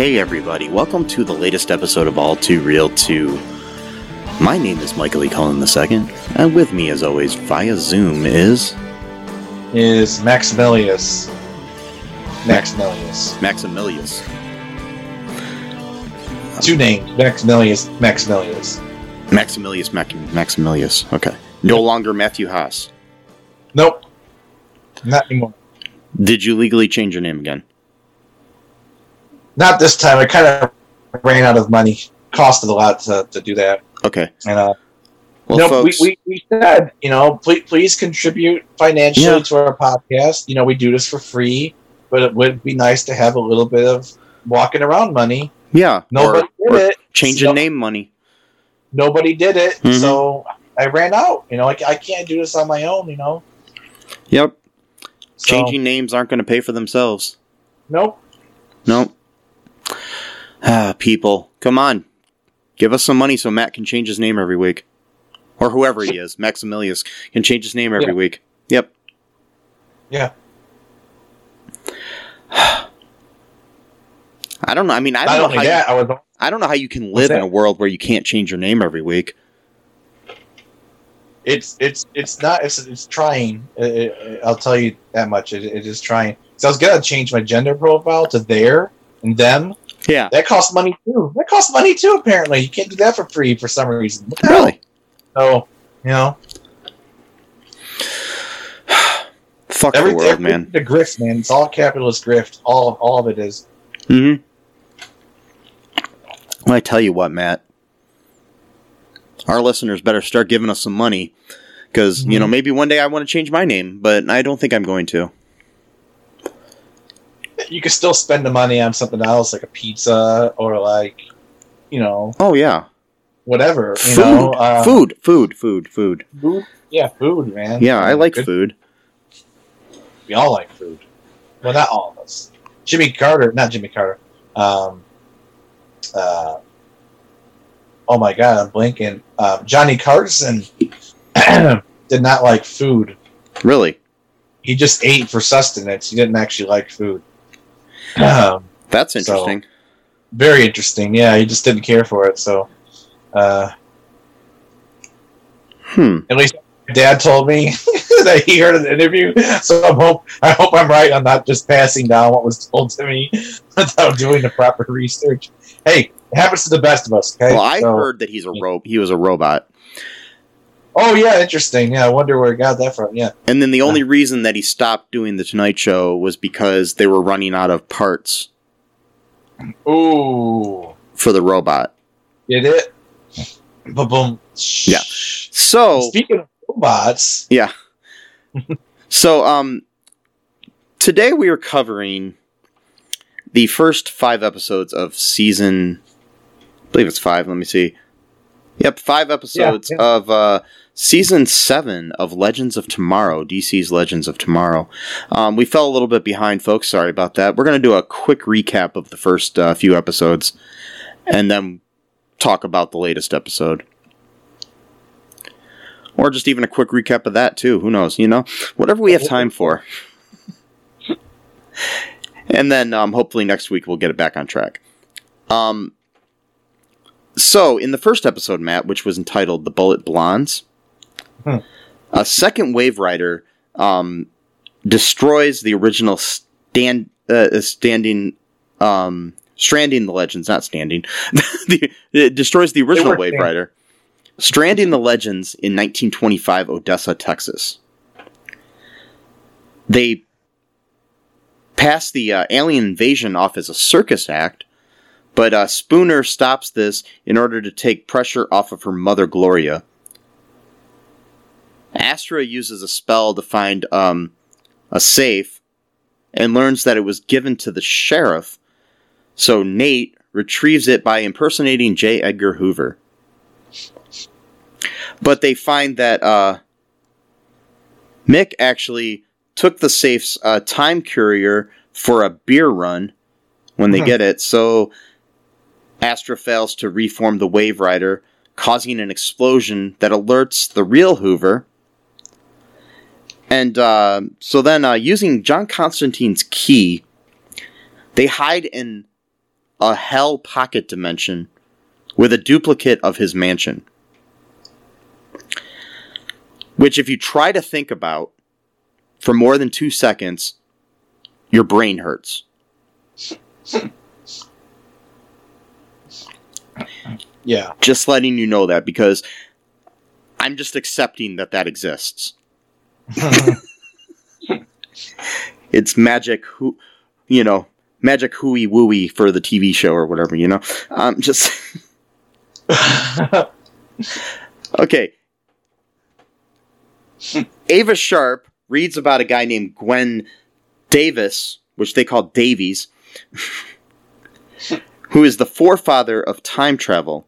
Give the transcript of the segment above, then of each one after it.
Okay, everybody, welcome to the latest episode of All Too Real 2. My name is Michael E. Cullen II, and with me, as always, via Zoom is is Maximilius. Maximilius. Maximilius. Two names. Maximilius. Maximilius. Maximilius Mac- Maximilius. Okay. No longer Matthew Haas. Nope. Not anymore. Did you legally change your name again? Not this time. I kind of ran out of money. Costed a lot to, to do that. Okay. And uh, Well, we, we, we said, you know, please, please contribute financially Yeah. to our podcast. You know, we do this for free, but it would be nice to have a little bit of walking around money. yeah. Nobody or, did or it. changing So- name money. Nobody did it, Mhm. so I ran out. You know, I, I can't do this on my own. You know, Yep. So, Changing names aren't going to pay for themselves. Nope. Nope. Ah, people, come on. Give us some money so Matt can change his name every week. Or whoever he is, Maximilius, can change his name every Yeah. week. Yep. Yeah. I don't know. I mean, I don't know how that, you, I was I don't know how you can live in a world where you can't change your name every week. it's it's it's not it's it's trying. Uh, uh, I'll tell you that much. It, it is trying. So I was gonna change my gender profile to there and them. Yeah. That costs money too. That costs money too. Apparently, you can't do that for free for some reason. What the hell? Really? So you know, Fuck every the world, man. The grift, man. It's all capitalist grift. All all of it is. hmm Well, I tell you what, Matt. Our listeners better start giving us some money. Because, you know, Mhm. maybe one day I want to change my name, but I don't think I'm going to. You could still spend the money on something else, like a pizza or like, you know, Oh, yeah. whatever. You Food. know, uh, food. Food. Food. Food. food. Yeah, food, man. Yeah, I like Good food. We all like food. Well, not all of us. Jimmy Carter, not Jimmy Carter. Um, uh, oh my God, I'm blinking. Um, Johnny Carson did not like food. Really? He just ate for sustenance. He didn't actually like food. Um, That's So- interesting. very interesting. Yeah, he just didn't care for it. So, uh, hmm. at least my dad told me that he heard an interview. So I hope I hope I'm right. I'm not just passing down what was told to me without doing the proper research. Hey, it happens to the best of us. Okay. Well, I So- heard that he's a ro- he was a robot. Oh yeah, interesting. Yeah, I wonder where he got that from. Yeah. And then the only reason that he stopped doing the Tonight Show was because they were running out of parts Ooh, for the robot. did it? Boom. boom. Yeah. So, Speaking of robots, Yeah. so, um, today we are covering the first five episodes of season. I believe it's five. Let me see. Yep, five episodes yeah. of uh, season seven of Legends of Tomorrow, DC's Legends of Tomorrow. Um, we fell a little bit behind, folks. Sorry about that. We're going to do a quick recap of the first uh, few episodes, and then talk about the latest episode. Or just even a quick recap of that, too. Who knows? You know? Whatever we have time for. and then um, hopefully next week we'll get it back on track. Um, so in the first episode, Matt, which was entitled "The Bullet Blondes," Hmm. a second Wave Rider um, destroys the original stand uh, standing um, stranding the legends, not standing. the, it destroys the original Wave. Rider, stranding the legends in 1925 Odessa, Texas. They pass the uh, alien invasion off as a circus act, but uh, Spooner stops this in order to take pressure off of her mother Gloria. Astra uses a spell to find um, a safe and learns that it was given to the sheriff. So Nate retrieves it by impersonating J. Edgar Hoover. But they find that uh, Mick actually took the safe's uh, time courier for a beer run when they Hmm. get it. So Astra fails to reform the Wave Rider, causing an explosion that alerts the real Hoover. And uh, so then, uh, using John Constantine's key, they hide in a hell pocket dimension with a duplicate of his mansion. Which, if you try to think about for more than two seconds, your brain hurts. Yeah. Just letting you know that because I'm just accepting that that exists. It's magic, who, you know, magic hooey wooey for the TV show or whatever, you know. Um, just okay. Ava Sharp reads about a guy named Gwyn Davis, which they call Davies, who is the forefather of time travel.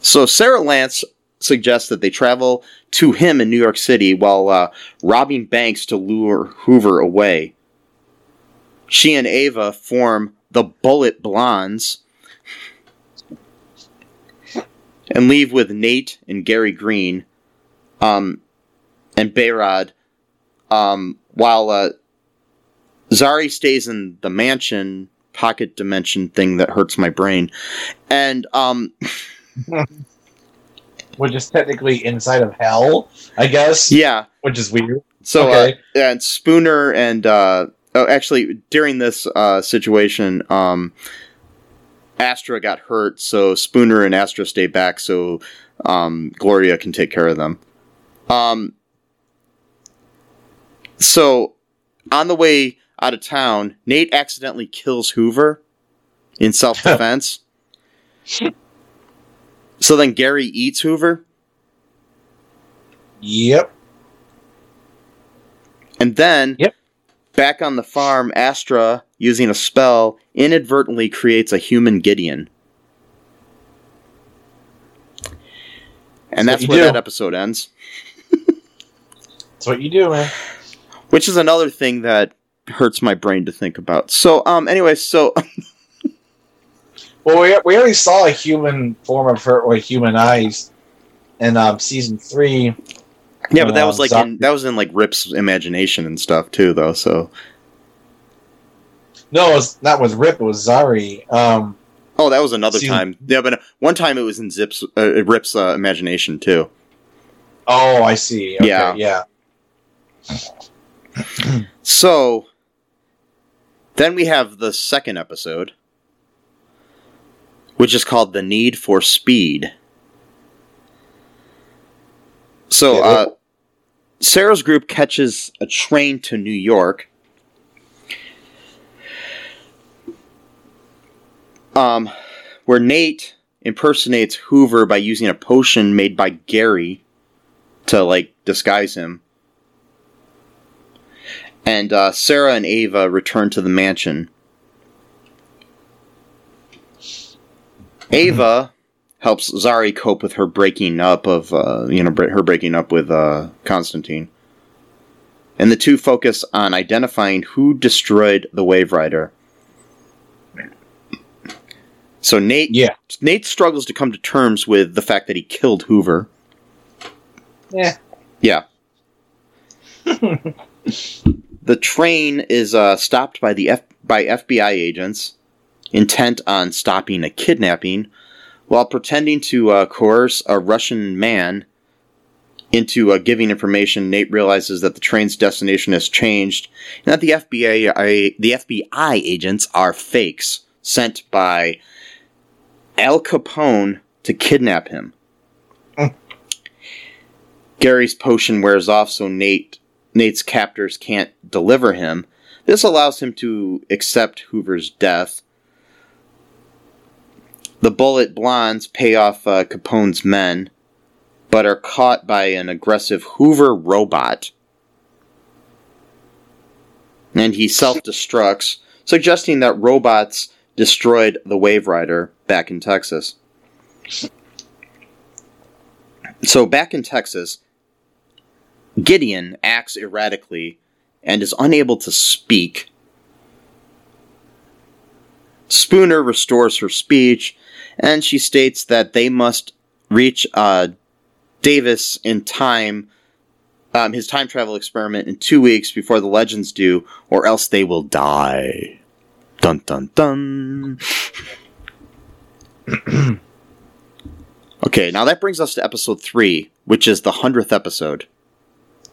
So Sarah Lance suggests that they travel to him in New York City while uh, robbing banks to lure Hoover away. She and Ava form the Bullet Blondes and leave with Nate and Gary Green um, and Behrad um, while uh, Zari stays in the mansion pocket dimension thing that hurts my brain. And um, Which is technically inside of hell, I guess. yeah, Which is weird. So, Okay. uh, and Spooner and uh, oh, actually, during this uh, situation, um, Astra got hurt, so Spooner and Astra stay back so um, Gloria can take care of them. Um, so, on the way out of town, Nate accidentally kills Hoover in self defense. so then Gary eats Hoover. Yep. And then, Yep. back on the farm, Astra, using a spell, inadvertently creates a human Gideon. And That's that's where you that episode ends. That's what you do, man. Which is another thing that hurts my brain to think about. So, um, anyway, so Well, we, we already saw a human form of her, or human eyes, in um, season three. yeah, but that Um, was like in, that was in like Rip's imagination and stuff too, though. So, No, it was not with Rip. It was Zari. Um, oh, that was another Season- time. Yeah, but one time it was in Zip's uh, Rip's uh, imagination too. oh, I see. Okay, Yeah. yeah. So then we have the second episode, which is called The Need for Speed. So uh, Sarah's group catches a train to New York. Um, where Nate impersonates Hoover by using a potion made by Gary to like disguise him and uh, Sarah and Ava return to the mansion. Ava helps Zari cope with her breaking up of uh, you know her breaking up with uh, Constantine, and the two focus on identifying who destroyed the Wave Rider. So Nate, Yeah. Nate struggles to come to terms with the fact that he killed Hoover. Yeah. Yeah. the train is uh, stopped by the F- by FBI agents, intent on stopping a kidnapping, while pretending to uh, coerce a Russian man into uh, giving information. Nate realizes that the train's destination has changed, and that the FBI I, the FBI agents are fakes sent by Al Capone to kidnap him. Gary's potion wears off, so Nate Nate's captors can't deliver him. This allows him to accept Hoover's death. The bullet blondes pay off uh, Capone's men, but are caught by an aggressive Hoover robot. And he self destructs, suggesting that robots destroyed the Wave Rider back in Texas. So, back in Texas, Gideon acts erratically and is unable to speak. Spooner restores her speech, and she states that they must reach uh, Davis in time, um, his time travel experiment, in two weeks before the legends do, or else they will die. Dun dun dun. okay, now that brings us to episode three, which is the hundredth episode.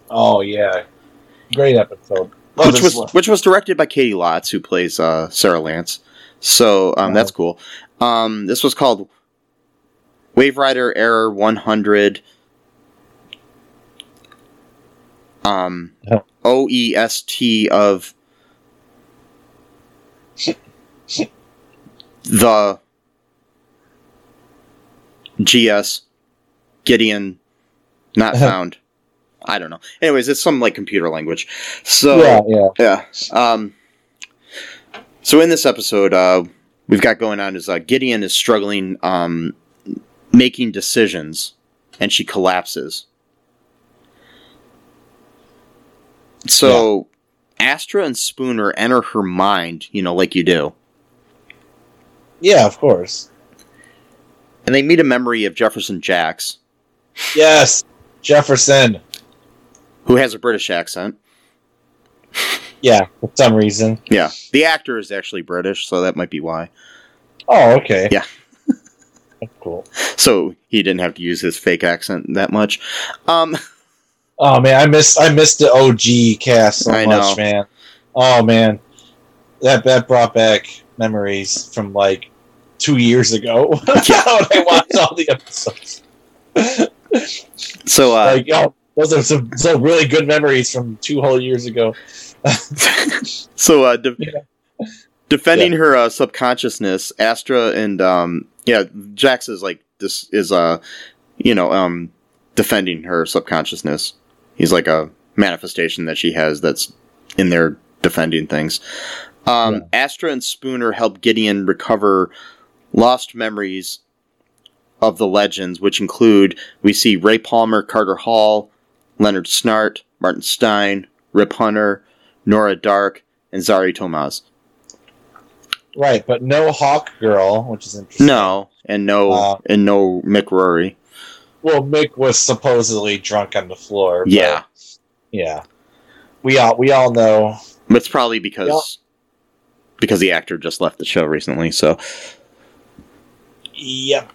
Oh yeah, great episode. Love which was one. which was directed by Caity Lotz, who plays uh, Sarah Lance. So um, Wow. that's cool. Um, this was called Wave Rider Error 100. Um, Oh. OEST of the GS Gideon not Uh-huh. found. I don't know. Anyways, it's some like computer language. So yeah, yeah. yeah. Um, so in this episode, uh, we've got going on is uh, Gideon is struggling um, making decisions, and she collapses. So Astra and Spooner enter her mind, you know, like you do, Yeah, of course. and they meet a memory of Jefferson Jax, Yes, Jefferson. who has a British accent. Yeah, for some reason. Yeah, the actor is actually British, so that might be why. Oh, okay. Yeah. That's cool. So he didn't have to use his fake accent that much. Um, Oh man, I missed I missed the OG cast so I much, know. man. Oh man, that that brought back memories from like two years ago I watched all the episodes. so uh, like, oh, those are some some really good memories from two whole years ago. so uh, de- Yeah. defending her uh, subconsciousness astra and um yeah jax is like this is uh you know um defending her subconsciousness he's like a manifestation that she has that's in there defending things um Yeah. astra and spooner help gideon recover lost memories of the legends which include we see ray palmer carter hall leonard snart martin stein rip hunter nora darhk and zari Tomaz. Right, but no Hawk Girl, which is interesting. No, and no, Uh, and no Mick Rory. Well, Mick was supposedly drunk on the floor. but- Yeah, yeah. We all we all know. but it's probably because because the actor just left the show recently. So Yep.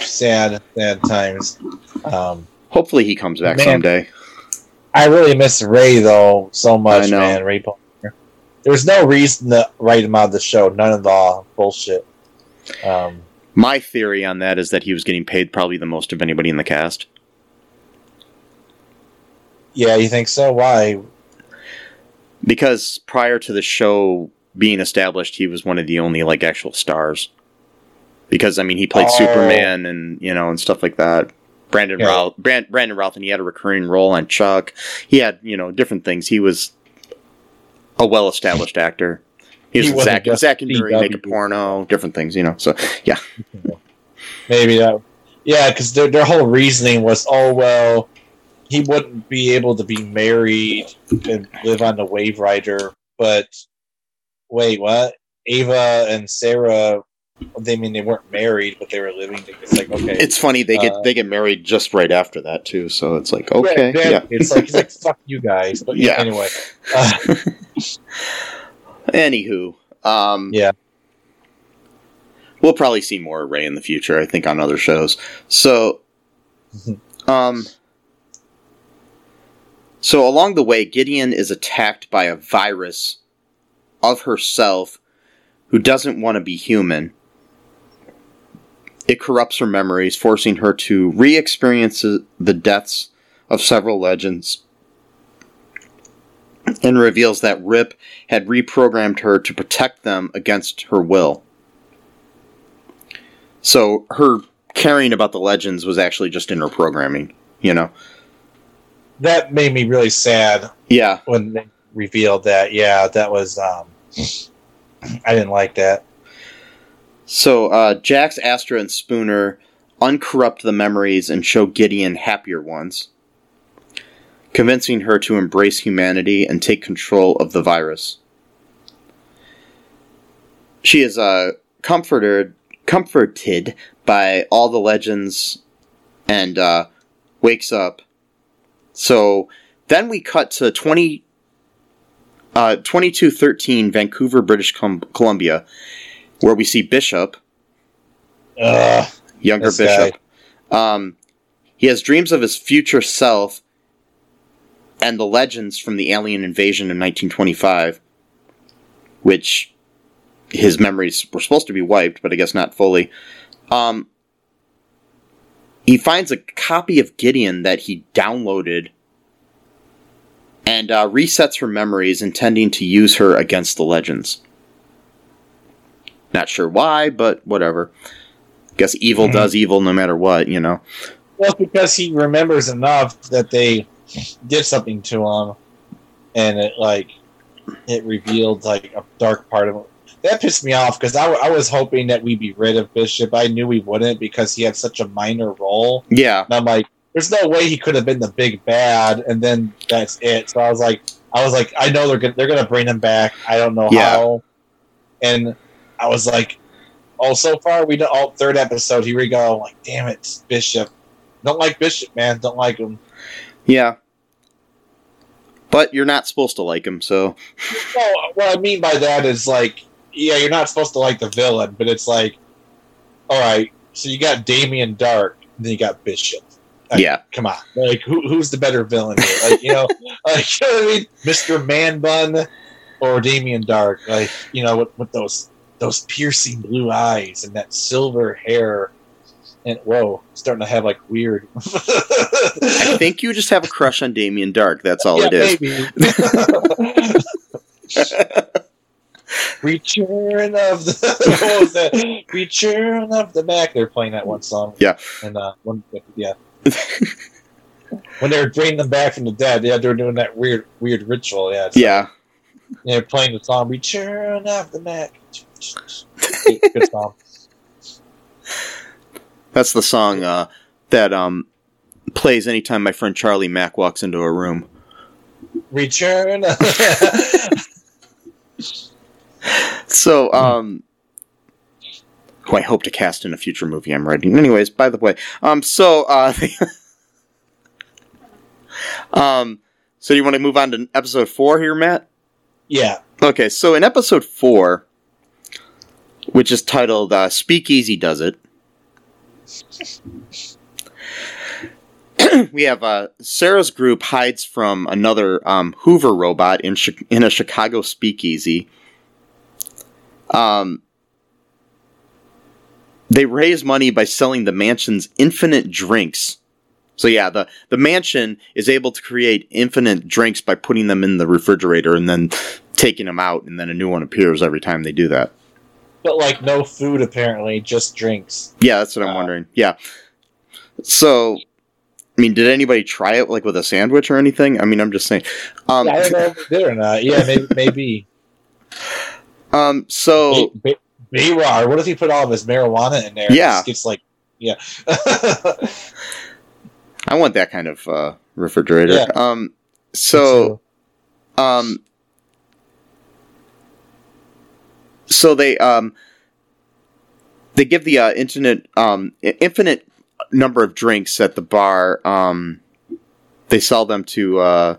Sad, sad times. Um, hopefully he comes back Man. someday. I really miss Ray though so much, man. Ray Palmer. There's no reason to write him out of the show. None of the bullshit. Um, My theory on that is that he was getting paid probably the most of anybody in the cast. yeah, you think so? Why? Because prior to the show being established, he was one of the only like actual stars. Because I mean, he played Oh. Superman and you know and stuff like that. Brandon Yeah. Routh, Brand, Brandon Routh, and he had a recurring role on Chuck. He had you know different things. He was a well-established actor. He was He wasn't Zach, Zach and Dury, make a porno, different things, you know. So yeah, Maybe that. Yeah, because their their whole reasoning was, oh well, he wouldn't be able to be married and live on the Wave Rider. But wait, what? Ava and Sarah. They mean they weren't married, but they were living. together. It's like okay, it's funny they get Uh, they get married just right after that too. So it's like okay, Right, yeah. It's like he's like fuck you guys. But yeah, Yeah. anyway. Uh, Anywho, um, Yeah. we'll probably see more of Ray in the future. I think on other shows. So, um, so along the way, Gideon is attacked by a virus of herself who doesn't want to be human. It corrupts her memories, forcing her to re experience the deaths of several legends, and reveals that Rip had reprogrammed her to protect them against her will. So her caring about the legends was actually just in her programming, you know? That made me really sad Yeah. when they revealed that. Yeah, that was. um I didn't like that. So uh, Jax, Astra, and Spooner uncorrupt the memories and show Gideon happier ones, convincing her to embrace humanity and take control of the virus. She is uh, comforted comforted by all the legends and uh, wakes up. So then we cut to 20, uh, 2213 Vancouver, British Columbia, where we see Bishop, Ugh, younger Bishop. Um, he has dreams of his future self and the legends from the alien invasion in 1925, which his memories were supposed to be wiped, but I guess not fully. Um, he finds a copy of Gideon that he downloaded and uh, resets her memories, intending to use her against the legends. Not sure why, but whatever. Guess evil Mhm. does evil no matter what, you know. well, because he remembers enough that they did something to him, and it like it revealed like a dark part of him. That pissed me off because I, w- I was hoping that we'd be rid of Bishop. I knew we wouldn't because he had such a minor role. Yeah, And I'm like, there's no way he could have been the big bad, and then that's it. So I was like, I was like, I know they're gonna, they're gonna bring him back. I don't know Yeah. how. And I was like, oh, so far we don't. Oh, third episode, here we go. I'm like, damn it, Bishop. Don't like Bishop, man. Don't like him. yeah. But you're not supposed to like him, so No, what I mean by that is like, yeah, you're not supposed to like the villain, but it's like, all right, so you got Damien Darhk, and then you got Bishop. Like, yeah. come on, like who, who's the better villain here? Like you know, like you know what I mean, Mister Man Bun or Damien Darhk? Like you know, with, with those those piercing blue eyes and that silver hair, and whoa, starting to have like weird. I think you just have a crush on Damien Darhk. That's all yeah, it is. Return of the what was that? Return of the Mack. They're playing that one song. Yeah. And uh, one yeah. when they were bringing them back from the dead, yeah, they were doing that weird weird ritual. Yeah. Yeah, They're playing the song Return of the Mack. Good song. that's the song uh, that um, plays anytime my friend Charlie Mack walks into a room. Return. So, um, who I hope to cast in a future movie I'm writing. Anyways, by the way, um, so, uh, um, so do you want to move on to episode four here, Matt? yeah. Okay, so in episode four, which is titled uh, "Speakeasy Does It," we have uh, Sarah's group hides from another um, Hoover robot in Chi- in a Chicago speakeasy. Um, they raise money by selling the mansion's infinite drinks. So yeah, the the mansion is able to create infinite drinks by putting them in the refrigerator and then taking them out, and then a new one appears every time they do that. But like no food apparently, just drinks. Yeah, that's what I'm Uh, wondering. Yeah. So, I mean, did anybody try it like with a sandwich or anything? I mean, I'm just saying. Um, yeah, I don't know if they did or not. Yeah, maybe. maybe. um. So ba- Behrad. What if he put all of his marijuana in there? Yeah. it's like, yeah. I want that kind of uh, refrigerator. Yeah. Um. So. Um. So they um. They give the uh, internet um infinite number of drinks at the bar. Um. They sell them to uh.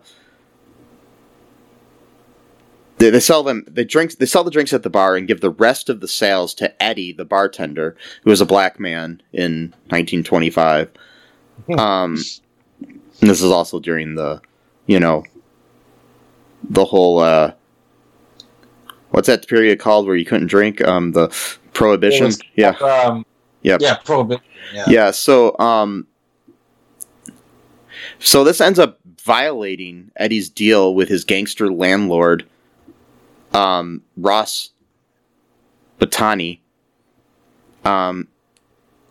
They, they sell them. They drink. They sell the drinks at the bar and give the rest of the sales to Eddie, the bartender, who was a black man in 1925. um, and this is also during the, you know, the whole. Uh, what's that period called where you couldn't drink? Um, the prohibition. yeah. Um, Yep. Yeah, prohibition. Yeah. Yeah, so um so this ends up violating Eddie's deal with his gangster landlord um Ross Batani. Um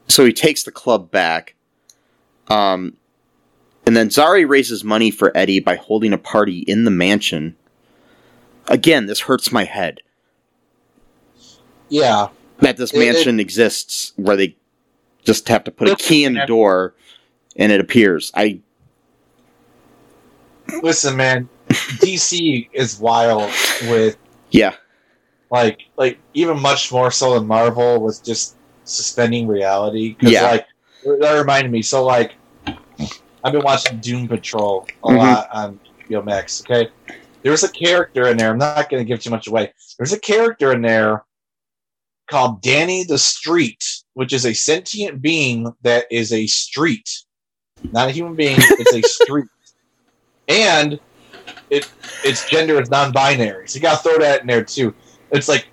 so he takes the club back. Um and then Zari raises money for Eddie by holding a party in the mansion. Again, this hurts my head Yeah. that this It- it- mansion exists where they just have to put a key in the door and it appears. I Listen, man. DC is wild with yeah. like like even much more so than Marvel with just suspending reality. Yeah. like that reminded me. So like I've been watching Doom Patrol a Mhm. lot on HBO Max. Okay, there's a character in there. I'm not going to give too much away. There's a character in there called Danny the Street, which is a sentient being that is a street, not a human being. It's a street, and it its gender is non-binary. So you got to throw that in there too. It's like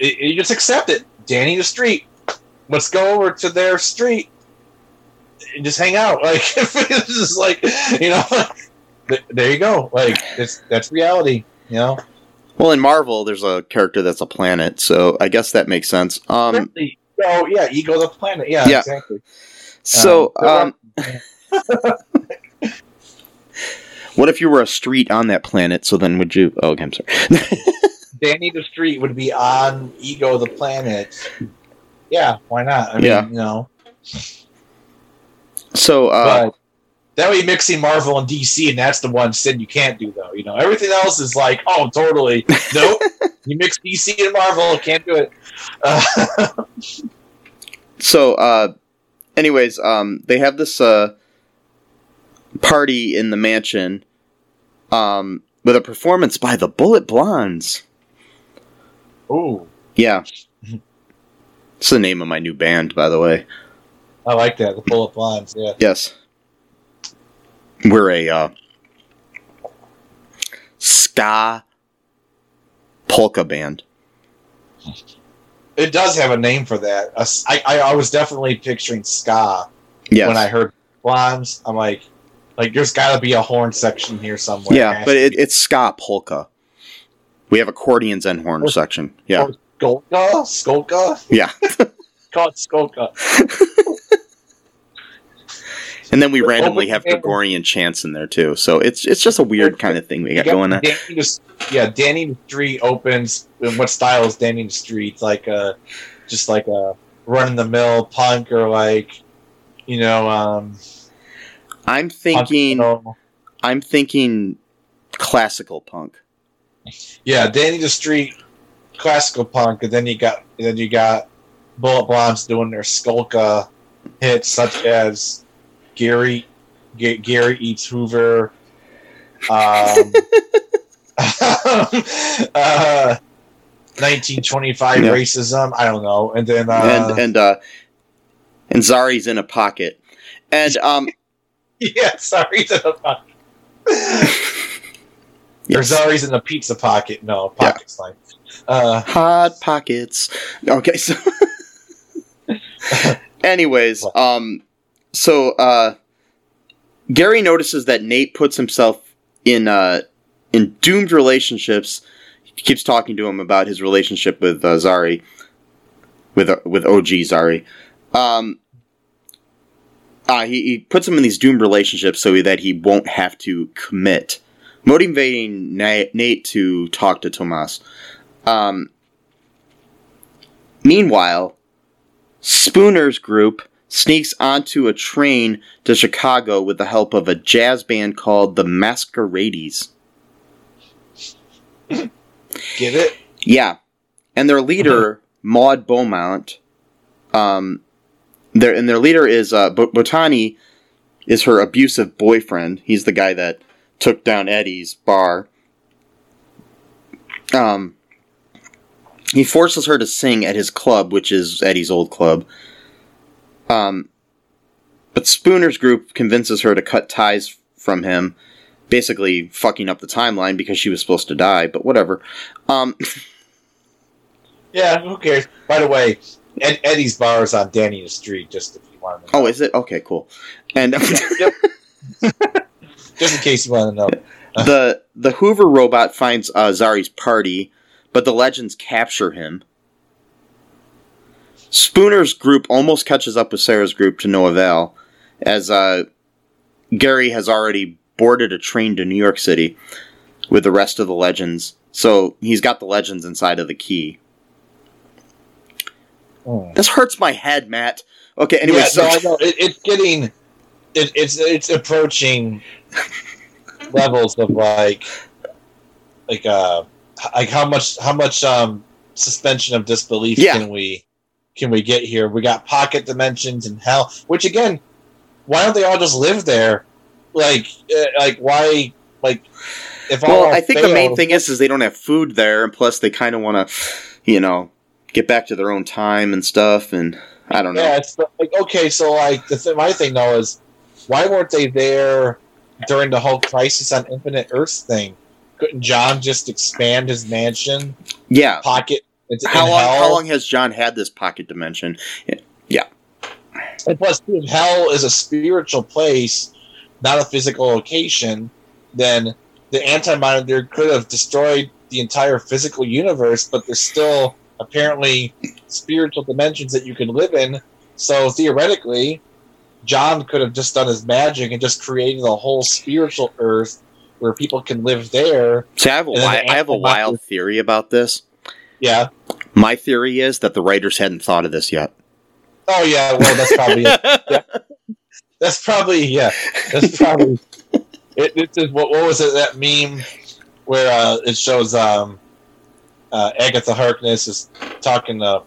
it, you just accept it. Danny the Street. Let's go over to their street and just hang out. Like it's just like you know, th- there you go. Like it's that's reality. You know. Well, in Marvel, there's a character that's a planet, so I guess that makes sense. Um, oh yeah, ego the planet. Yeah, Yeah. exactly. so, Um, um, what if you were a street on that planet? So then, would you? Oh, okay, I'm sorry. Danny the Street would be on Ego the Planet. Yeah, why not? I mean, Yeah. you know. so, uh, that way, you're mixing Marvel and DC, and that's the one sin you can't do, though. You know, everything else is like, oh, totally. Nope. you mix DC and Marvel, can't do it. Uh, so, uh, anyways, um, they have this uh party in the mansion, um, with a performance by the Bullet Blondes. Oh. Yeah. It's the name of my new band, by the way. I like that. The Bullet Blondes. Yeah. Yes. We're a uh, ska polka band. It does have a name for that. I I was definitely picturing ska Yes. when I heard Blondes. I'm like, like there's got to be a horn section here somewhere. yeah, but it, it's ska polka. We have accordions and horn Oh. section. Yeah. Skolka? Skolka? Yeah. Call it Skolka. And then we randomly have. Gregorian chants in there too. So it's it's just a weird kind of thing we got You going on. Danny yeah, Danny Street opens. And what style is Danny Street? Like a, just like a run in the mill punk or like, you know, um, I'm thinking. I'm thinking classical punk. yeah, Danny the Street, classical punk, and then you got then you got Bullet Blondes doing their Skolka hits such as Gary G- Gary eats Hoover. Um, uh, 1925 Yeah. racism. I don't know, and then uh, and and uh and Zari's in a pocket. And um yeah, sorry to the pocket. Or. Zari's in the pizza pocket. No, pocket's fine. Uh, hot pockets. Okay, so anyways, um so uh Gary notices that Nate puts himself in uh in doomed relationships. He keeps talking to him about his relationship with uh, Zari with uh, with OG Zari. Um uh, he, he puts him in these doomed relationships so that he won't have to commit, motivating Nate to talk to Tomaz. Um, meanwhile, Spooner's group sneaks onto a train to Chicago with the help of a jazz band called the Masquerades. get it? Yeah, and their leader Maud Beaumont, um, their and their leader is uh, Bo- Botani, is her abusive boyfriend. He's the guy that took down Eddie's bar. Um, he forces her to sing at his club, which is Eddie's old club. Um, but Spooner's group convinces her to cut ties from him, basically fucking up the timeline because she was supposed to die. But whatever. Um, Yeah, who cares? By the way, Ed, Eddie's bar is on Danny the Street, just if you want to know. oh, is it okay? Cool. And just in case you want to know. the the Hoover robot finds uh, Zari's party, but the legends capture him. Spooner's group almost catches up with Sarah's group to no avail, as uh, Gary has already boarded a train to New York City with the rest of the legends. So he's got the legends inside of the key. Hmm. This hurts my head, Matt. Okay, anyway, yeah, so no, I know. It, it's getting, it, it's it's approaching levels of like, like uh, like how much how much um suspension of disbelief Yeah. can we can we get here? We got pocket dimensions and hell, which again, why don't they all just live there? Like, uh, like why? Like, if all Well, I think the main thing is is they don't have food there, and plus they kind of want to, you know, get back to their own time and stuff. And I don't know. Yeah, it's like okay, so like the th- my thing though is why weren't they there during the whole Crisis on Infinite Earths thing? Couldn't John just expand his mansion Yeah. pocket? Into, How long? Hell? How long has John had this pocket dimension? Yeah. And plus, if Hell is a spiritual place, not a physical location. Then the Anti-Monitor could have destroyed the entire physical universe, but there's still apparently spiritual dimensions that you can live in. So theoretically, John could have just done his magic and just created a whole spiritual Earth where people can live there. See, I have a wi- the I have a wild theory about this. Yeah. My theory is that the writers hadn't thought of this yet. Oh yeah. Well, that's probably it. That's probably yeah. That's probably it. It is what, what was it that meme where uh, it shows um, uh, Agatha Harkness is talking to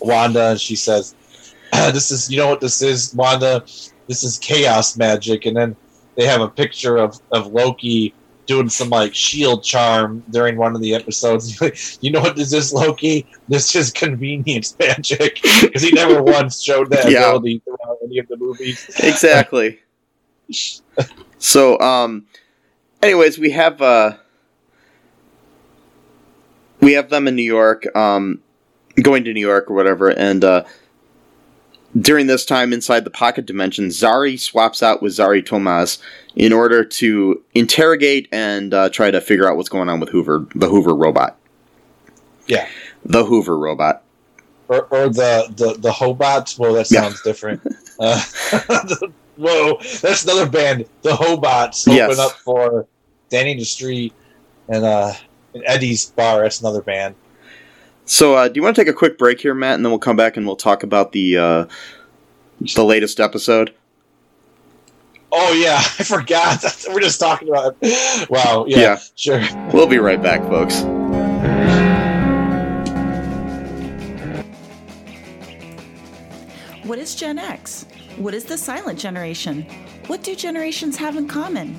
Wanda and she says, "This is you know what this is, Wanda. This is chaos magic." And then they have a picture of of Loki doing some like shield charm during one of the episodes. you know what this is, Loki? This is convenience magic because he never once showed that Yeah. ability throughout any of the movies. exactly. so, um, anyways, we have uh, we have them in New York, um, going to New York or whatever, and uh, during this time inside the pocket dimension, Zari swaps out with Zari Tomaz in order to interrogate and uh, try to figure out what's going on with Hoover, the Hoover robot. Yeah. the Hoover robot. or, or the the the Hobots. Well, that Yeah. sounds different. Uh, whoa, that's another band. The Hobots open Yes. up for Danny the Street and uh and Eddie's Bar. That's another band. So, uh, do you want to take a quick break here, Matt, and then we'll come back and we'll talk about the uh, the latest episode? Oh yeah, I forgot. We're just talking about. It. Wow. Yeah, Yeah. Sure. We'll be right back, folks. What is Gen X? What is the silent generation? What do generations have in common?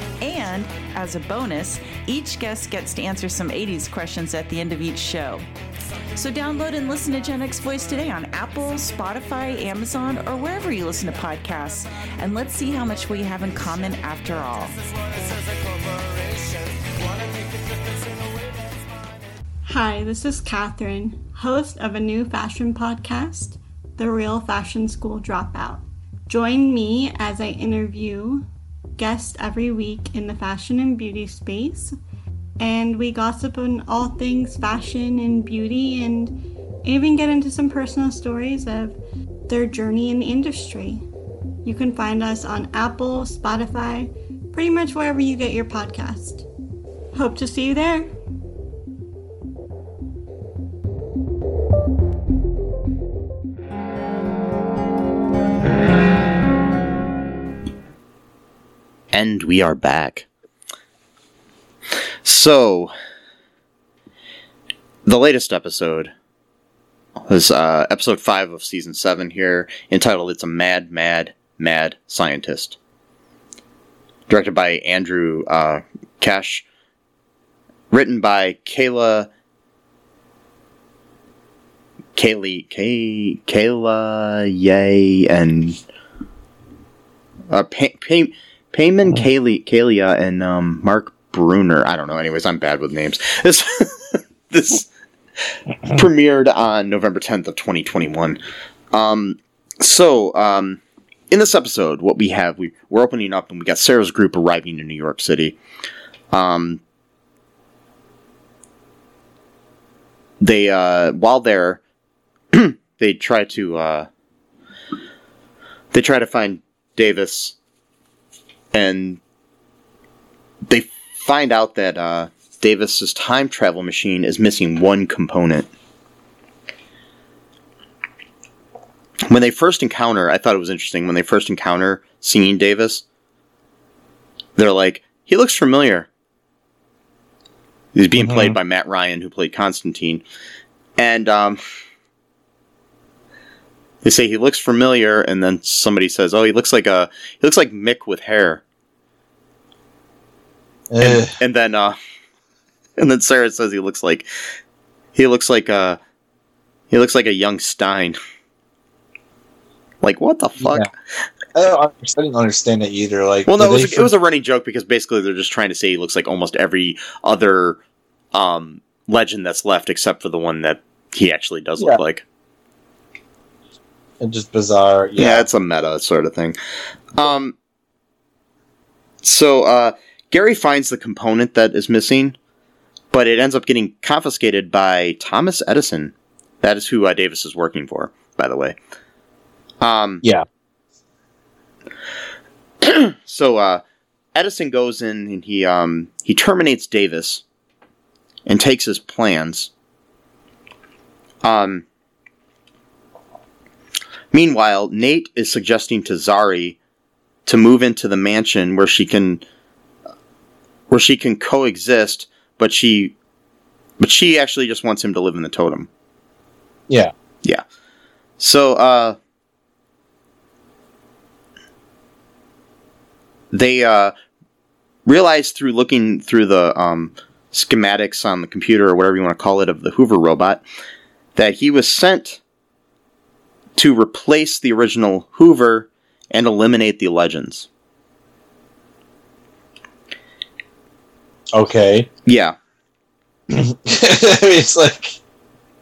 And as a bonus, each guest gets to answer some 80s questions at the end of each show. So download and listen to Gen X Voice today on Apple, Spotify, Amazon, or wherever you listen to podcasts. And let's see how much we have in common after all. Hi, this is Catherine, host of a new fashion podcast, The Real Fashion School Dropout. Join me as I interview guests every week in the fashion and beauty space, and we gossip on all things fashion and beauty and even get into some personal stories of their journey in the industry. You can find us on Apple, Spotify, pretty much wherever you get your podcast. Hope to see you there. And we are back. So, the latest episode was uh, episode 5 of season 7 here, entitled It's a Mad, Mad, Mad Scientist. Directed by Andrew uh, Kasch. Written by Kayla. Kaylee. Kay, Kayla Yay and. Uh, Pay, Pay, Payman Kaylee, Kalia and um, Mark Bruner. I don't know. Anyways, I'm bad with names. This this premiered on November 10th of 2021. Um, so um, in this episode, what we have, we we're opening up and we got Sarah's group arriving in New York City. Um, they uh, while there, they try to uh, they try to find Davis, and they find out that uh, Davis's time travel machine is missing one component. When they first encounter, I thought it was interesting. When they first encounter seeing Davis, they're like, "He looks familiar." He's being Mhm. played by Matt Ryan, who played Constantine, and um, they say he looks familiar, and then somebody says, "Oh, he looks like a he looks like Mick with hair." And, and then uh and then Sarah says he looks like he looks like a he looks like a young Stein. Like what the fuck? I, don't, understand- I didn't understand it either. Like, Well, no, it was, a, it was a running joke because basically they're just trying to say he looks like almost every other um legend that's left except for the one that he actually does Yeah. look like. For- just bizarre. Yeah. Yeah, it's a meta sort of thing. Um so uh Gary finds the component that is missing, but it ends up getting confiscated by Thomas Edison. That is who uh, Davis is working for, by the way. Um Yeah. so uh Edison goes in and he um he terminates Davis and takes his plans. Um Meanwhile, Nate is suggesting to Zari to move into the mansion where she can where she can coexist, but she but she actually just wants him to live in the totem. yeah. Yeah. So uh they uh realized through looking through the um schematics on the computer or whatever you want to call it of the Hoover robot that he was sent to replace the original Hoover and eliminate the legends. Okay. Yeah. it's like,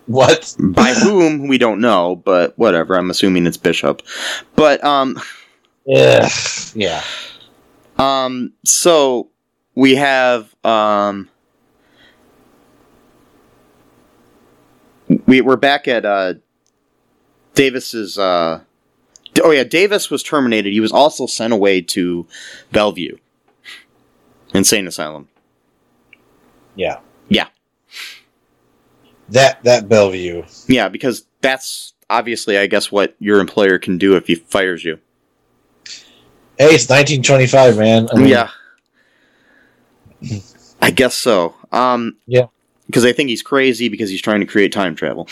what? By whom we don't know, but whatever. I'm assuming it's Bishop. But um Ugh. Yeah. Um, so we have um, we we're back at uh, Davis's. Uh, oh yeah, Davis was terminated. He was also sent away to Bellevue insane asylum. Yeah. Yeah. That that Bellevue. Yeah, because that's obviously, I guess, what your employer can do if he fires you. Hey, it's 1925, man. I mean, yeah. I guess so. Um, Yeah. Because I think he's crazy because he's trying to create time travel.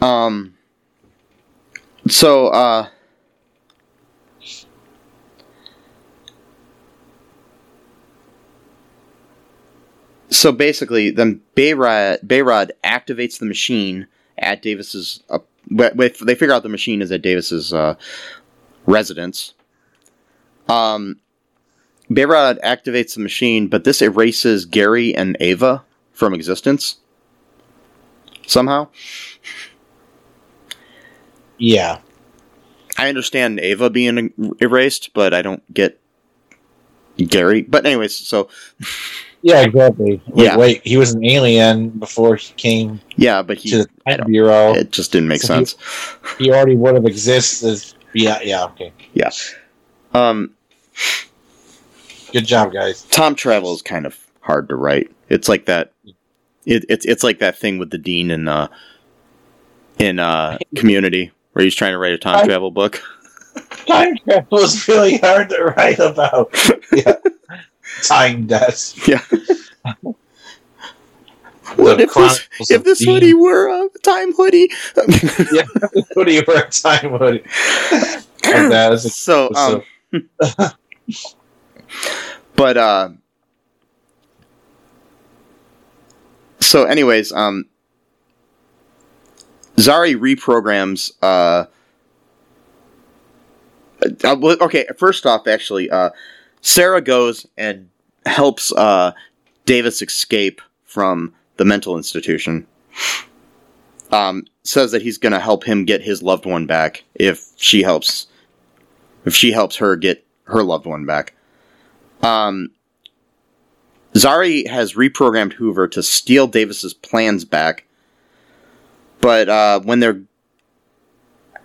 Um. So, uh. So basically, then Behrad, Behrad activates the machine at Davis's. Uh, they figure out the machine is at Davis's uh, residence. Um, Behrad activates the machine, but this erases Gary and Ava from existence. Somehow. Yeah. I understand Ava being erased, but I don't get Gary. But anyways, so Yeah, exactly. Wait, Yeah. wait. He was an alien before he came yeah, but he to the Time Bureau. it just didn't make So sense. he already would have existed. Yeah, yeah, okay. Yes. Um, Good job, guys. Tom Travel is kind of hard to write. It's like that. It, it's it's like that thing with the dean in uh in uh Community where he's trying to write a time I- travel book. time travel is really hard to write about. Yeah. Time deaths. Yeah. What if this, if this Dean. hoodie were a time hoodie? Yeah. Do you a time hoodie? And that is a- so, um, but uh, so anyways, um, Zari reprograms. Uh, uh, okay, first off, actually, uh, Sarah goes and helps uh, Davis escape from the mental institution. Um, says that he's going to help him get his loved one back if she helps. If she helps her get her loved one back. Um, Zari has reprogrammed Hoover to steal Davis's plans back, but uh, when they're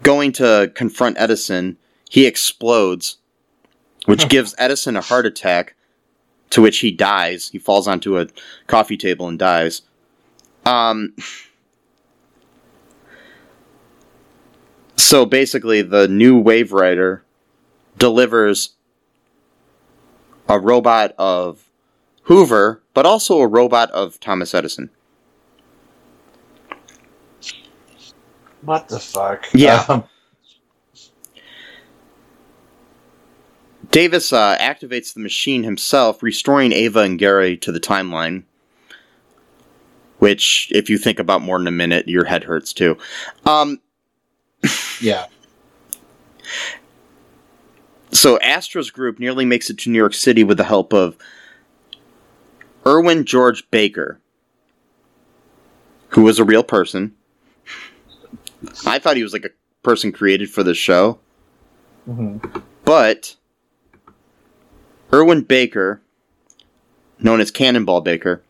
going to confront Edison, he explodes, which gives Edison a heart attack, to which he dies. He falls onto a coffee table and dies. Um, so basically, the new Waverider delivers a robot of Hoover, but also a robot of Thomas Edison. What the fuck? Yeah. Um, Davis uh, activates the machine himself, restoring Ava and Gary to the timeline. Which, if you think about more than a minute, your head hurts too. Um, yeah. so Astra's group nearly makes it to New York City with the help of Erwin George Baker, who was a real person. I thought he was like a person created for the show. hmm But Erwin Baker, known as Cannonball Baker,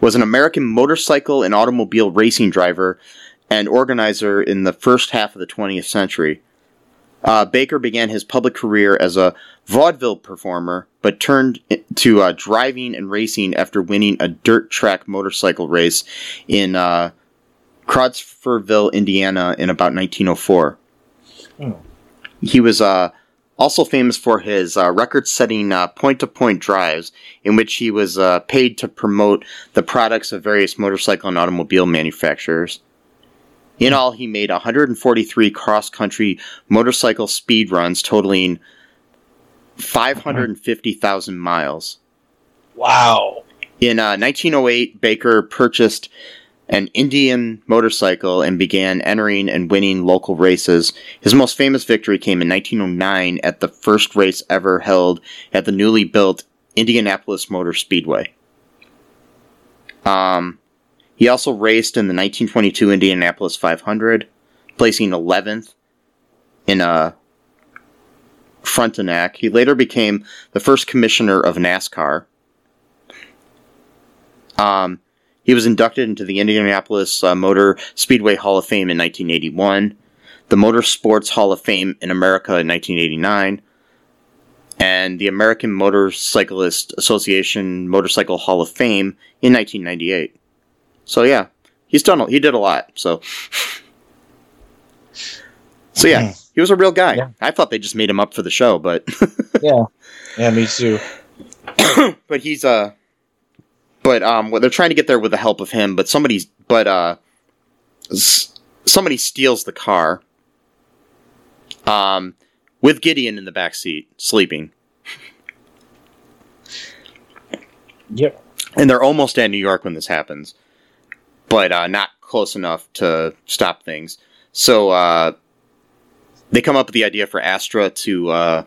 was an American motorcycle and automobile racing driver and organizer in the first half of the 20th century. Uh, Baker began his public career as a vaudeville performer, but turned to uh, driving and racing after winning a dirt track motorcycle race in uh, Crawfordsville, Indiana, in about 1904. Hmm. He was uh, also famous for his uh, record-setting uh, point-to-point drives, in which he was uh, paid to promote the products of various motorcycle and automobile manufacturers. In all, he made 143 cross-country motorcycle speed runs, totaling 550,000 miles. Wow. In uh, 1908, Baker purchased an Indian motorcycle and began entering and winning local races. His most famous victory came in 1909 at the first race ever held at the newly built Indianapolis Motor Speedway. Um, he also raced in the 1922 Indianapolis 500, placing 11th in a Frontenac. He later became the first commissioner of NASCAR. Um, he was inducted into the Indianapolis uh, Motor Speedway Hall of Fame in 1981, the Motorsports Hall of Fame in America in 1989, and the American Motorcyclist Association Motorcycle Hall of Fame in 1998. So yeah, he's done. a- He did a lot. So, so yeah, he was a real guy. Yeah. I thought they just made him up for the show, but Yeah. Yeah, me too. but he's uh but um they're trying to get there with the help of him but somebody's but uh s- somebody steals the car um with Gideon in the back seat sleeping Yep. and they're almost at New York when this happens but uh not close enough to stop things so uh they come up with the idea for Astra to uh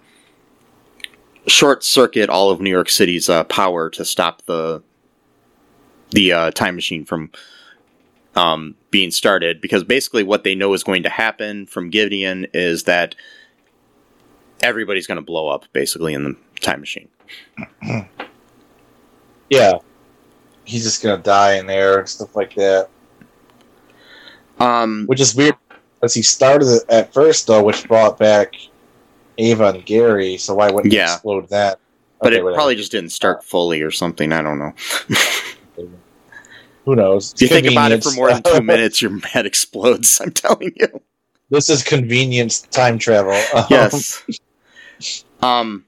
short circuit all of New York City's uh, power to stop the the uh, time machine from um, being started because basically what they know is going to happen from Gideon is that everybody's going to blow up basically in the time machine. Yeah. He's just gonna die in there and stuff like that. Um, Which is weird because he started it at first though, which brought back Ava and Gary, so why wouldn't Yeah. he explode that? but Okay, it whatever. probably just didn't start fully or something. I don't know. who knows? If you think about it for more than two minutes, your head explodes. I'm telling you. This is convenience time travel. Um, Yes. um.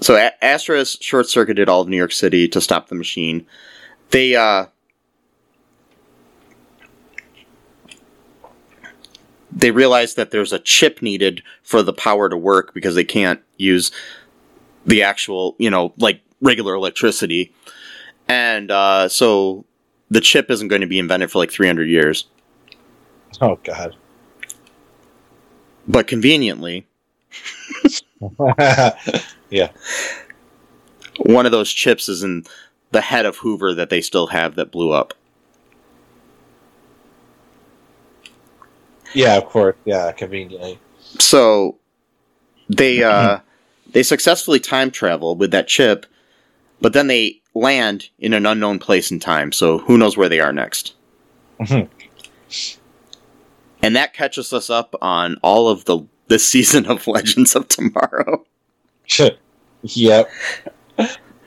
So A- Astra has short circuited all of New York City to stop the machine. They uh. They realize that there's a chip needed for the power to work because they can't use the actual, you know, like regular electricity. And uh, so the chip isn't going to be invented for like 300 years. Oh God. But conveniently, yeah. one of those chips is in the head of Hoover that they still have that blew up. Yeah, of course. Yeah, conveniently. So they uh they successfully time travel with that chip, but then they land in an unknown place in time, so who knows where they are next. Mhm. and that catches us up on all of the this season of Legends of Tomorrow. yep.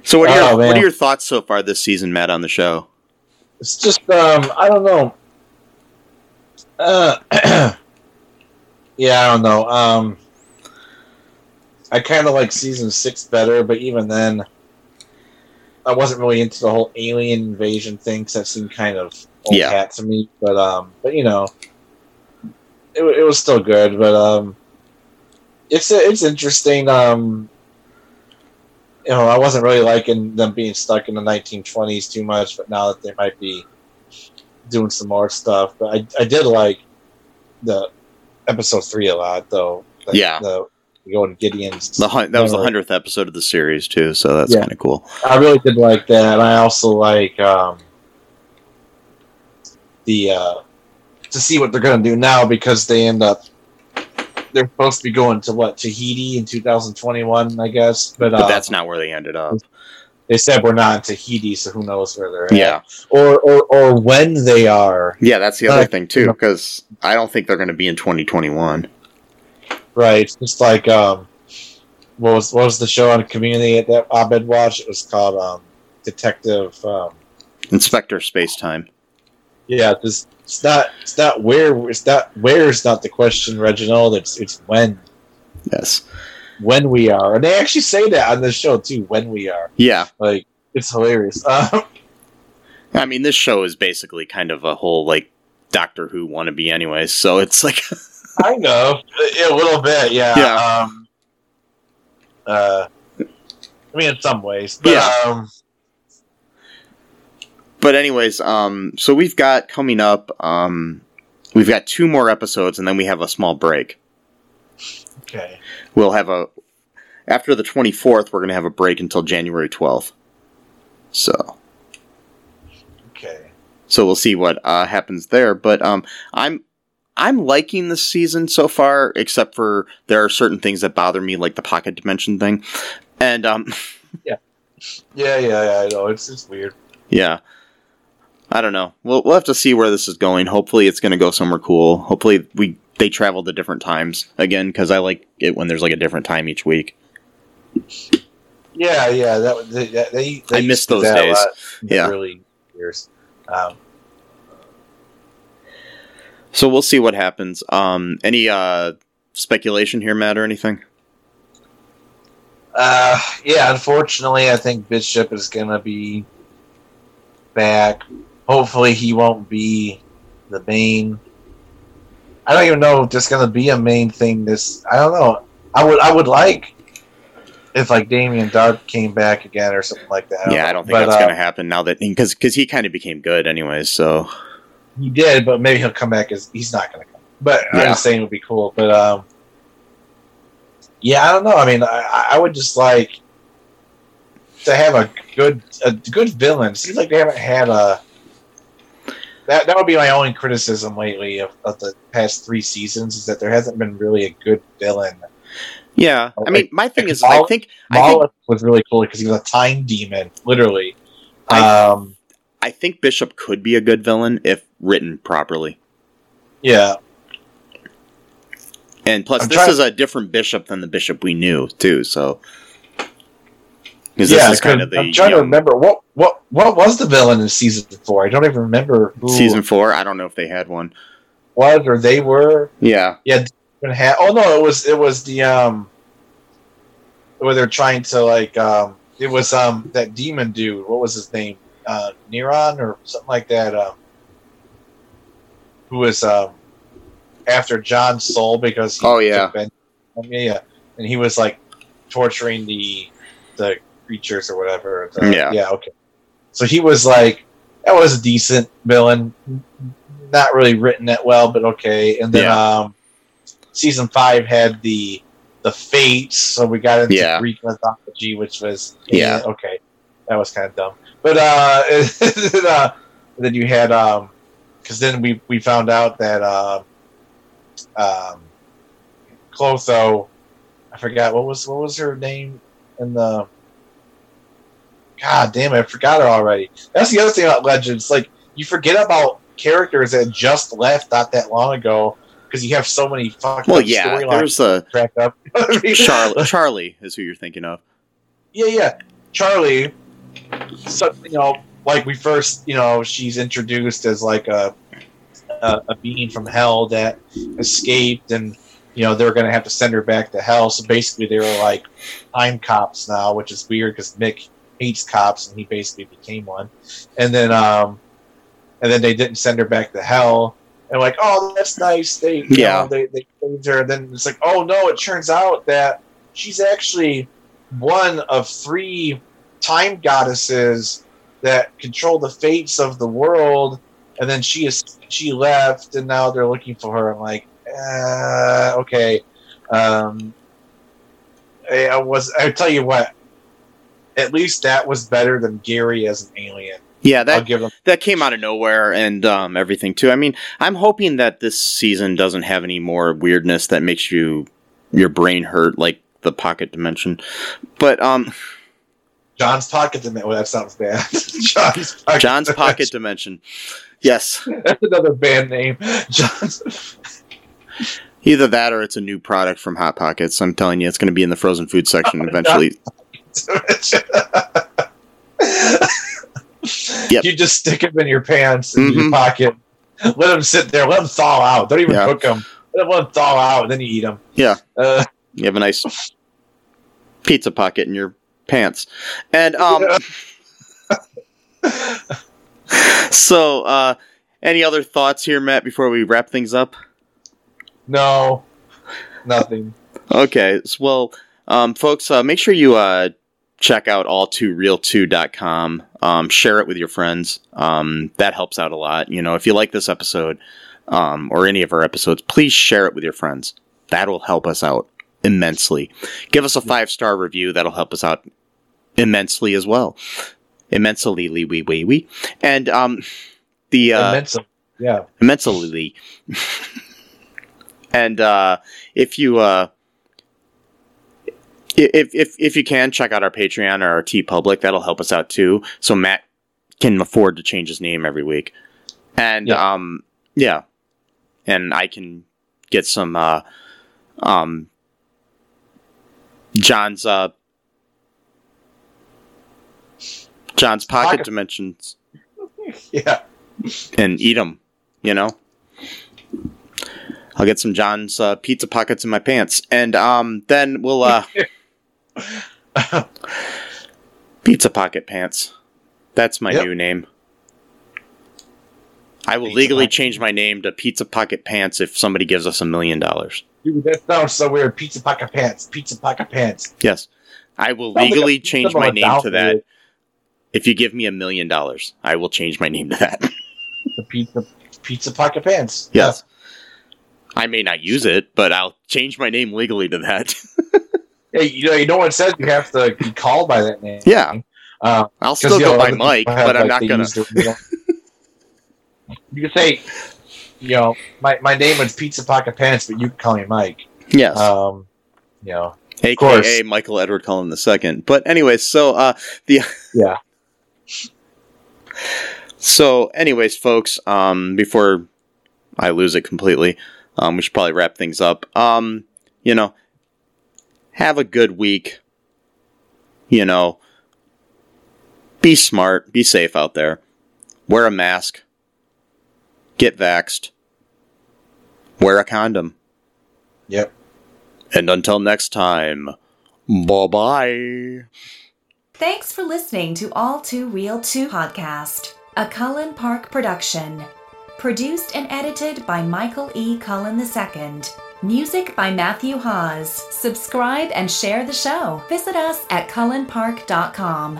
So what are, Oh, your, what are your thoughts so far this season, Matt, on the show? It's just um I don't know. Uh Yeah, I don't know. Um I kinda like season six better, but even then I wasn't really into the whole alien invasion thing because that seemed kind of old Yeah. hat to me. But um but you know it, it was still good, but um it's it's interesting. Um you know, I wasn't really liking them being stuck in the 1920s too much, but now that they might be doing some more stuff, but I, I did like the episode three a lot, though. The, Yeah. the going Gideon's. The hun- that was the hundredth episode of the series too, so that's Yeah. kind of cool. I really did like that. I also like um, the uh, to see what they're going to do now because they end up they're supposed to be going to what Tahiti in 2021, I guess. But, But uh, that's not where they ended up. they said we're not in Tahiti, so who knows where they're at? Yeah, or or or when they are. yeah, that's the other Uh, thing too, because I don't think they're going to be in 2021. Right. It's just like um, what was what was the show on Community that Abed watched? It was called um, Detective. Um, Inspector Space Time. yeah, this it's not it's not where it's not where is not the question, Reginald. It's it's when Yes. when we are, and they actually say that on this show too. When we are, Yeah. like it's hilarious. Um, I mean, this show is basically kind of a whole like Doctor Who wannabe, anyways. So it's like, I know a little bit, yeah. Yeah. Um, uh, I mean, in some ways, but Yeah. um, but anyways, um, so we've got coming up, um, we've got two more episodes, and then we have a small break. okay. We'll have a after the 24th. We're going to have a break until January 12th. So. Okay. so we'll see what uh, happens there. But um, I'm I'm liking this season so far, except for there are certain things that bother me, like the pocket dimension thing, and um, Yeah, yeah, yeah. I know it's it's weird. yeah, I don't know. We'll we'll have to see where this is going. Hopefully, it's going to go somewhere cool. Hopefully, we they travel to different times again because I like it when there's like a different time each week. Yeah, yeah. That was- they, they, they I miss those days. lot in the Yeah. really years. Um, So we'll see what happens. Um, any uh speculation here, Matt, or anything? uh, yeah. Unfortunately, I think Bishop is gonna be back. Hopefully, he won't be the main. I don't even know if there's gonna be a main thing. This I don't know. I would I would like if like Damien Darhk came back again or something like that. yeah, I don't think But, that's uh, going to happen now that because because he kind of became good anyways. So He did, but maybe he'll come back as he's not going to come. But I'm just saying it would be cool. But um, yeah, I don't know. I mean, I, I would just like to have a good a good villain. Seems like they haven't had a. That that would be my only criticism lately of, of the past three seasons is that there hasn't been really a good villain. yeah, I Like- mean, my thing like is, I Maul- think I think was really cool because he was a time demon, literally. I- um, I think Bishop could be a good villain if written properly. yeah, And plus, I'm this trying- is a different Bishop than the Bishop we knew too. So yeah. this is kind of the I'm trying to remember what what what was the villain in season four. I don't even remember who, season four. I don't know if they had one. was or they were. Yeah. Yeah, had. Oh no, it was it was the um where they're trying to like um it was um that demon dude. What was his name? Uh, Neron or something like that. Um, who was um after John's soul because he Oh, yeah. Ben- yeah, yeah, and he was like torturing the the creatures or whatever. The- Yeah. yeah, okay. So he was like that was a decent villain, not really written that well, but okay. And then Yeah. um, season five had the the fates, so we got into Yeah. Greek mythology, which was Yeah. okay, that was kind of dumb. But uh, and then, uh, then you had um, because then we we found out that uh, um, Clotho, I forgot what was what was her name in the. God damn it! I forgot her already. That's the other thing about Legends. Like you forget about characters that just left not that long ago because you have so many fucking Well, yeah. storylines There's a tracked up. You know what I mean? Charlie. Charlie is who you're thinking of. Yeah, yeah. Charlie, so, you know, like we first, you know, she's introduced as like a a, a being from hell that escaped, and you know they're going to have to send her back to hell. So basically, they were like time cops now, which is weird because Mick hates cops, and he basically became one. And then, um, and then they didn't send her back to hell. And like, oh, that's nice. They, you Yeah. know, they they saved her. And then it's like, oh no, it turns out that she's actually one of three time goddesses that control the fates of the world. And then she is she left, and now they're looking for her. I'm like, uh, okay. Um, I, I was. I tell you what. At least that was better than Gary as an alien. Yeah, that that came out of nowhere and um, everything too. I mean, I'm hoping that this season doesn't have any more weirdness that makes you your brain hurt, like the pocket dimension. But um, John's pocket dimension. Well, that sounds bad. John's pocket. John's pocket dimension. Yes, That's another band name. John's. either that or it's a new product from Hot Pockets. I'm telling you, it's going to be in the frozen food section Oh, eventually. Yep. You just stick them in your pants in your Mhm. pocket. Let them sit there. Let them thaw out. Don't even Yeah. cook them. Let them thaw out, and then you eat them. Yeah. Uh, You have a nice pizza pocket in your pants, and um. so, uh, any other thoughts here, Matt? Before we wrap things up. no, nothing. Okay, well, um, folks, uh, make sure you uh, check out all2real2.com. Um, share it with your friends. Um, that helps out a lot. You know, if you like this episode um, or any of our episodes, please share it with your friends. That'll help us out immensely. Give us a five star review. That'll help us out immensely as well. Immensely, wee wee wee wee. And um, the uh, Immense. Yeah. immensely. and uh, if you uh, if if if you can check out our Patreon or our TeePublic, that'll help us out too. So Matt can afford to change his name every week, and Yeah. um yeah, and I can get some uh um John's uh John's pocket Pocket- dimensions Yeah. and eat them. You know, I'll get some John's uh, pizza pockets in my pants, and um, then we'll uh, pizza pocket pants. That's my Yep. new name. I will Pizza legally Pocket. change my name to Pizza Pocket Pants if somebody gives us a million dollars. Dude, that sounds so weird. Pizza pocket pants. Pizza pocket pants. Yes, I will Sounds legally pizza change my name to that. dude. If you give me a million dollars, I will change my name to that. The pizza pizza pocket pants. yes. I may not use it, but I'll change my name legally to that. Yeah, you know, you know what it says you have to be called by that name. Yeah. Uh, I'll still you go by Mike, but I'm like, not gonna. use their real- you can say, you know, my, my name is Pizza Pocket Pants, but you can call me Mike. Yes. Um, you know, AKA course. Michael Edward Cullen the second. But anyways, so uh the yeah. so anyways, folks, um before I lose it completely, um we should probably wrap things up. Um, you know, have a good week. You know, be smart, be safe out there. Wear a mask. Get vaxxed. Wear a condom. Yep. And until next time, bye bye. Thanks for listening to All Too Real 2 podcast, a Cullen Park production. Produced and edited by Michael E. Cullen II. Music by Matthew Hawes. Subscribe and share the show. Visit us at cullenpark.com.